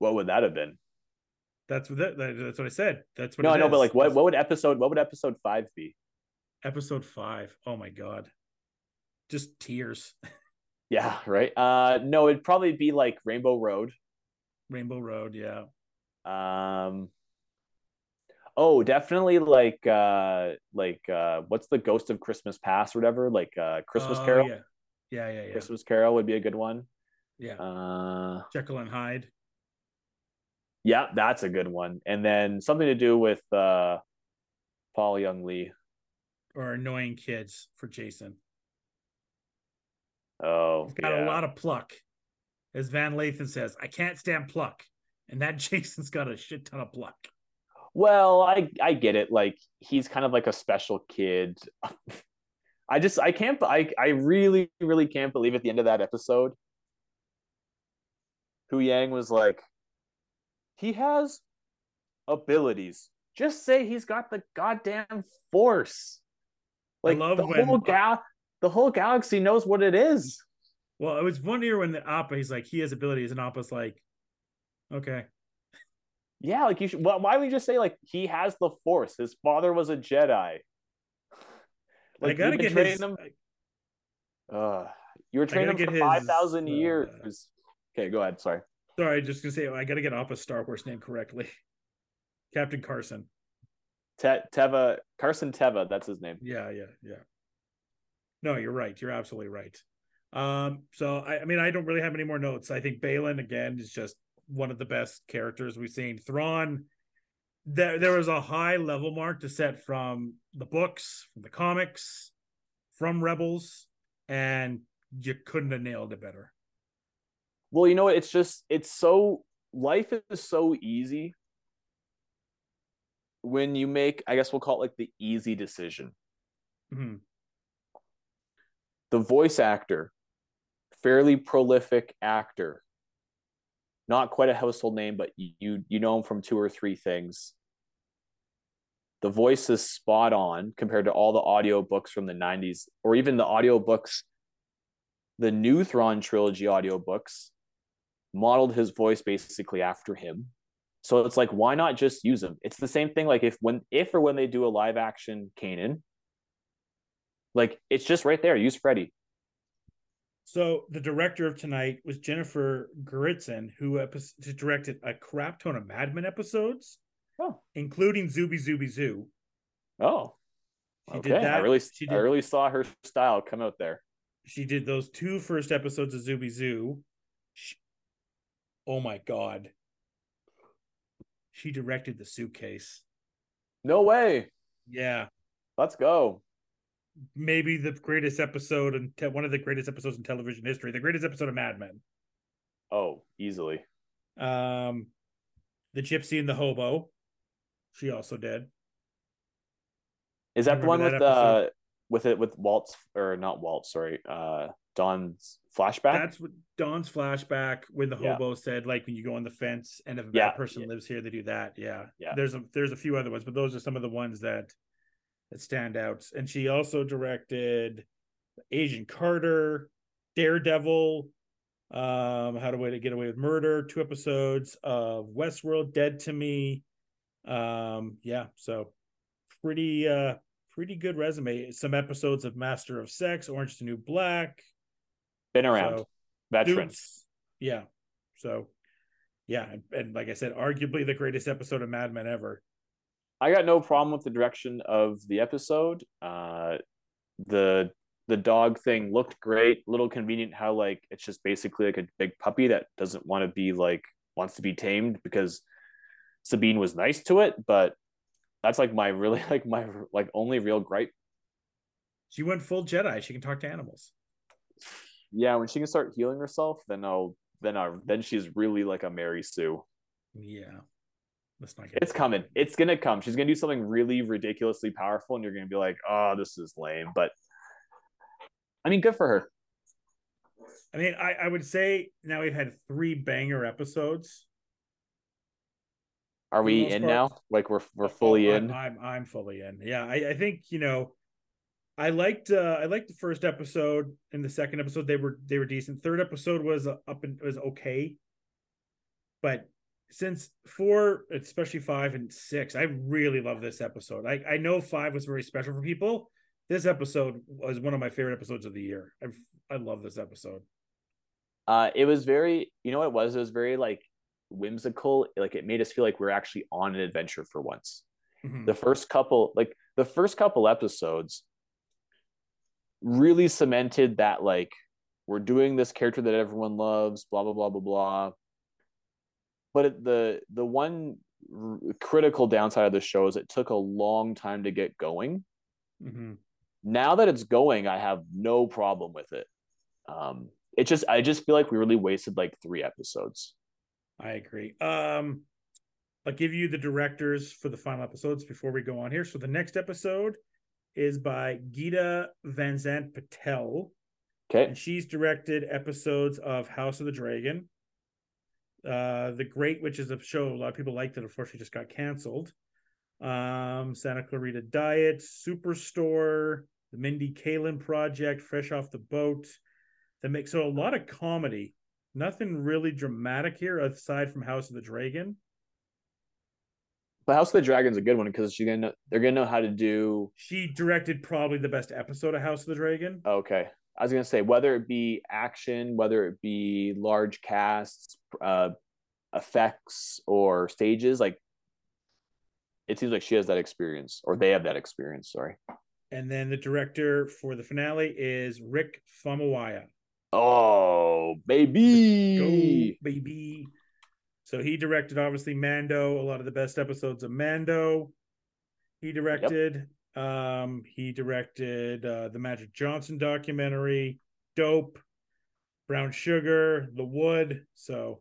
What would that have been?
That's what that, that- that's what I said. That's what
No, I know, but like what what would episode what would episode five be?
episode five. Oh my god. Just tears.
Yeah, right. Uh no, it'd probably be like Rainbow Road.
Rainbow Road, yeah.
Um Oh, definitely like uh like uh what's the Ghost of Christmas Past or whatever? Like uh Christmas
Oh,
Carol.
Yeah. Yeah, yeah, yeah.
Christmas Carol would be a good one.
yeah.
Uh
Jekyll and Hyde.
Yeah, that's a good one. And then something to do with uh Paul Young Lee.
or annoying kids for Jacen.
Oh,
He's got
yeah.
a lot of pluck. As Van Lathan says, I can't stand pluck. And that Jacen's got a shit ton of pluck.
Well, I I get it. Like he's kind of like a special kid. I just I can't I I really really can't believe at the end of that episode Huyang was like he has abilities. Just say he's got the goddamn force. Like the
when-
whole gal the whole galaxy knows what it is.
Well, it was funnier when the Appa, he's like, he has abilities, and Appa's like, okay.
Yeah, like you should. Well, why would you just say like he has the Force? His father was a Jedi.
I gotta get
training
his.
him. Uh, you were training him for five thousand
uh,
years. Okay, go ahead. Sorry.
Sorry, just gonna say, I gotta get off Appa's Star Wars name correctly. Captain Carson.
Te- Teva Carson Teva. That's his name.
Yeah, yeah, yeah. No, you're right. You're absolutely right. Um, so I, I mean, I don't really have any more notes. I think Baylan again is just one of the best characters we've seen. Thrawn, there there was a high level mark to set from the books, from the comics, from Rebels, and you couldn't have nailed it better.
Well, you know what? It's just it's so life is so easy when you make. I guess we'll call it like the easy decision.
Mhm.
the voice actor, fairly prolific actor, not quite a household name, but you you know him from two or three things. The voice is spot on compared to all the audiobooks from the 90s, or even the audiobooks, the new Thrawn trilogy audiobooks modeled his voice basically after him. So it's like, why not just use him? It's the same thing. Like if when if or when they do a live action Kanan, like it's just right there. Use Freddy.
So the director of tonight was Jennifer Getzinger, who directed a crap ton of Mad Men episodes,
Oh,
including Zooby Zooby Zoo.
oh,
She
okay.
did
I
that.
really,
she
I really saw her style come out there.
she did those two first episodes of Zooby Zoo. Oh my god. She directed the suitcase.
No way.
Yeah.
Let's go.
Maybe the greatest episode and te- one of the greatest episodes in television history. The greatest episode of Mad Men.
Oh, easily.
Um The Gypsy and the Hobo. She also did.
Is that the one with
that
uh
episode?
With it with Walt's or not Walt? Sorry, uh, Don's flashback.
That's what Don's flashback when the
Yeah.
hobo said, like when you go on the fence and if a
Yeah.
bad person lives here, they do that. Yeah.
Yeah.
There's a there's a few other ones, but those are some of the ones that that stand out. And she also directed Agent Carter, Daredevil, um, How to Get Away with Murder, two episodes of Westworld, Dead to Me. Um, yeah, so pretty uh pretty good resume. Some episodes of Master of Sex, Orange the New Black.
Been around.
So,
Veteran.
Suits. Yeah. So, yeah, and, and like I said, arguably the greatest episode of Mad Men ever.
I got no problem with the direction of the episode. Uh, the the dog thing looked great. Little convenient how like it's just basically like a big puppy that doesn't want to be like wants to be tamed because Sabine was nice to it, but that's like my really like my like only real gripe.
She went full Jedi. She can talk to animals.
Yeah, when she can start healing herself, then I'll then I then she's really like a Mary Sue.
Yeah. Let's not get
It's coming. It's gonna come. She's gonna do something really ridiculously powerful, and you're gonna be like, "Oh, this is lame." But I mean, good for her.
I mean, I, I would say now we've had three banger episodes.
Are we in
part.
now? Like we're we're fully
Oh,
in.
I'm, I'm I'm fully in. Yeah, I, I think you know, I liked uh I liked the first episode and the second episode. They were they were decent. Third episode was up and was okay, but since four, especially five and six, I really love this episode. I I know five was very special for people. This episode was one of my favorite episodes of the year. I I love this episode.
Uh, it was very, you know what it was? It was very like whimsical. Like it made us feel like we are actually on an adventure for once.
Mhm.
The first couple, like the first couple episodes, really cemented that like we're doing this character that everyone loves. Blah blah blah blah blah. but the the one r- critical downside of the show is it took a long time to get going.
mm-hmm.
Now that it's going, I have no problem with it. Um, it just I just feel like we really wasted like three episodes.
I agree. Um, I'll give you the directors for the final episodes before we go on here. So the next episode is by Gita Van Zant Patel,
Okay,
and she's directed episodes of House of the Dragon, uh, The Great, which is a show a lot of people liked that unfortunately just got canceled. Um, Santa Clarita Diet, Superstore, The Mindy Kaling Project, Fresh Off the Boat. The mix, so a lot of comedy. Nothing really dramatic here aside from House of the Dragon.
but House of the Dragon's a good one because you're gonna know, they're gonna know how to do.
She directed probably the best episode of House of the Dragon.
Okay, I was gonna say whether it be action, whether it be large casts, uh, effects, or stages, like it seems like she has that experience, or they have that experience. Sorry.
And then the director for the finale is Rick Famuyiwa.
Oh, baby.
Go, baby. So he directed obviously Mando, a lot of the best episodes of Mando. He directed um he directed uh the Magic Johnson documentary, Dope, Brown Sugar, The Wood. So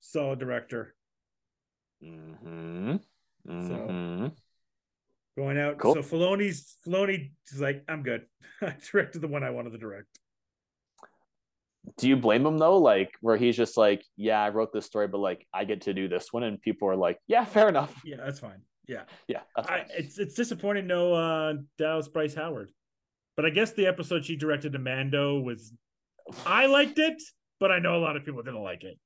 solid director
Mm-hmm. Mm-hmm.
going out.
Cool.
So Filoni's Filoni is like, I'm good. I directed the one I wanted to direct.
Do you blame him though? Like where he's just like, yeah, I wrote this story, but like I get to do this one, and people are like, yeah, fair enough.
Yeah, that's fine. Yeah.
Yeah, that's
I, it's it's disappointing no uh Dallas Bryce Howard. But I guess the episode she directed to Mando was I liked it, but I know a lot of people didn't like it.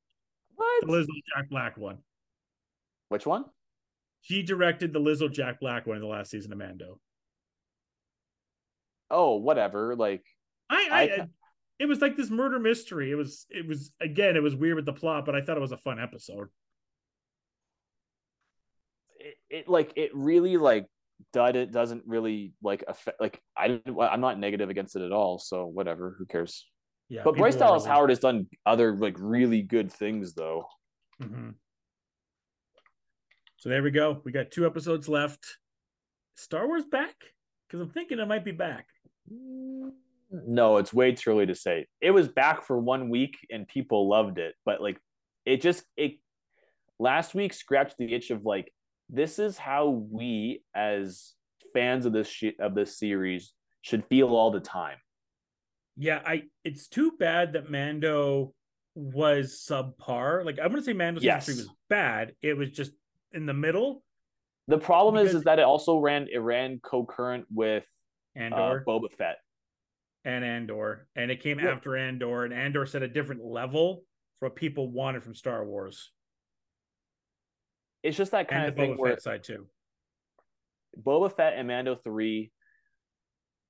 what?
The Lizzo Jack Black one.
Which one?
She directed the Lizzo Jack Black one in the last season of Mando.
Oh, whatever. Like
I, I,
I
it was like this murder mystery. It was it was again, it was weird with the plot, but I thought it was a fun episode.
it, it like it really like did it doesn't really like affect like I I'm not negative against it at all. So whatever, who cares?
Yeah.
But Bryce Dallas
really-
Howard has done other like really good things though.
Mhm. So there we go. We got two episodes left. Star Wars back? Because I'm thinking it might be back.
No, it's way too early to say. It was back for one week and people loved it, but like it just it last week scratched the itch of like this is how we as fans of this shit of this series should feel all the time.
Yeah, I it's too bad that Mando was subpar. Like I'm gonna say Mando season
Yes.
three was bad. It was just in the middle.
The problem is
Because-
is that it also ran it ran concurrent with uh,
Andor
Boba Fett.
And Andor. And it came
Yeah.
after Andor, and Andor set a different level for what people wanted from Star Wars.
It's just that kind
And
of thing
Boba
where
Fett side too.
Boba Fett and Mando 3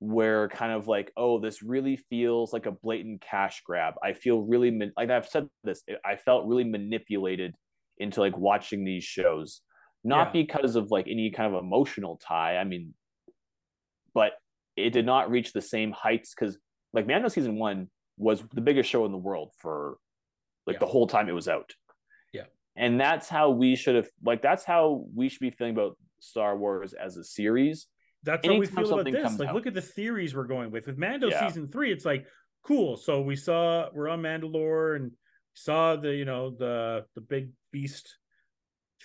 where kind of like, oh, this really feels like a blatant cash grab. I feel really man- like I've said this. I felt really manipulated into like watching these shows, not
Yeah.
because of like any kind of emotional tie. I mean, but it did not reach the same heights because like Mando season one was the biggest show in the world for like
Yeah.
the whole time it was out.
Yeah.
And that's how we should have like that's how we should be feeling about Star Wars as a series.
That's how we feel about this. Like,
out.
look at the theories we're going with. With Mando
Yeah.
season three, it's like cool. So we saw we're on Mandalore and saw the you know the the big beast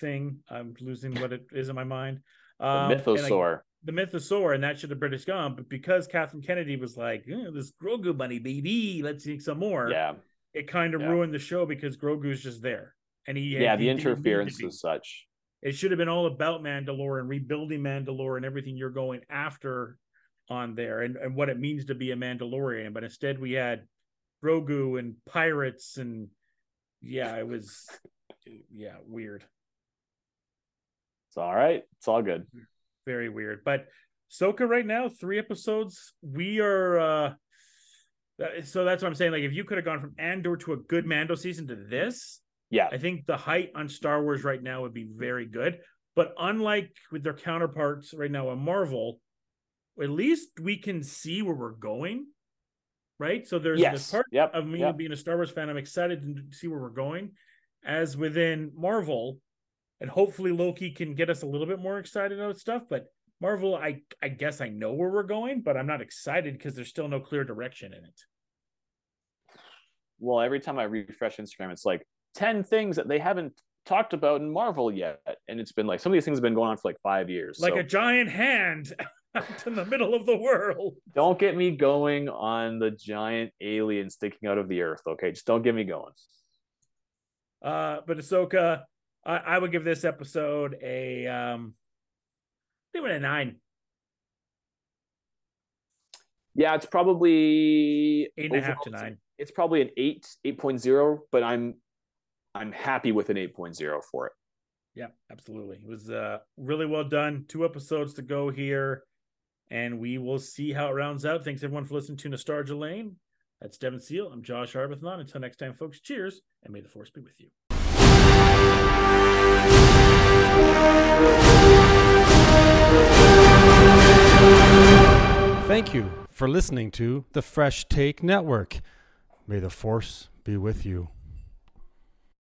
thing. I'm losing what it is in my mind. Um, like,
Mythosaur.
The mythosaur, and that should have British gone. But because Kathleen Kennedy was like, "Eh, "This Grogu money, baby, let's make some more,"
yeah.
it kind of
Yeah.
ruined the show because Grogu's just there, and he
Yeah,
he
the
didn't need to
interference is such.
It should have been all about Mandalore and rebuilding Mandalore and everything you're going after on there and, and what it means to be a Mandalorian. But instead, we had Grogu and pirates, and yeah, it was yeah weird,
It's all right. It's all good.
Very weird. But Soka right now, three episodes. We are uh that- so that's what I'm saying. Like, if you could have gone from Andor to a good Mando season to this,
Yeah.
I think the height on Star Wars right now would be very good. But unlike with their counterparts right now on Marvel, at least we can see where we're going. Right. So there's this part
Yep.
of me
yep.
being a Star Wars fan. I'm excited to see where we're going. as within Marvel, and hopefully Loki can get us a little bit more excited about stuff. But Marvel, I I guess I know where we're going, but I'm not excited because there's still no clear direction in it.
Well, every time I refresh Instagram, it's like 10 things that they haven't talked about in Marvel yet. And it's been like some of these things have been going on for like five years.
Like
so
a giant hand out in the middle of the world.
don't get me going on the giant alien sticking out of the earth. Okay. Just don't get me going.
Uh, but Ahsoka, I, I would give this episode a um, I think a nine,
Yeah, it's probably
eight and a half to nine.
It's probably an eight, 8.0, but I'm I'm happy with an 8.0 for it.
Yeah, absolutely. It was uh really well done. Two episodes to go here, and we will see how it rounds out. Thanks everyone for listening to Nostalgia Lane. That's Devan Seal. I'm Josh Arbuthnot. Until next time, folks. Cheers, and may the force be with you.
Thank you for listening to the Fresh Take Network. May the force be with you.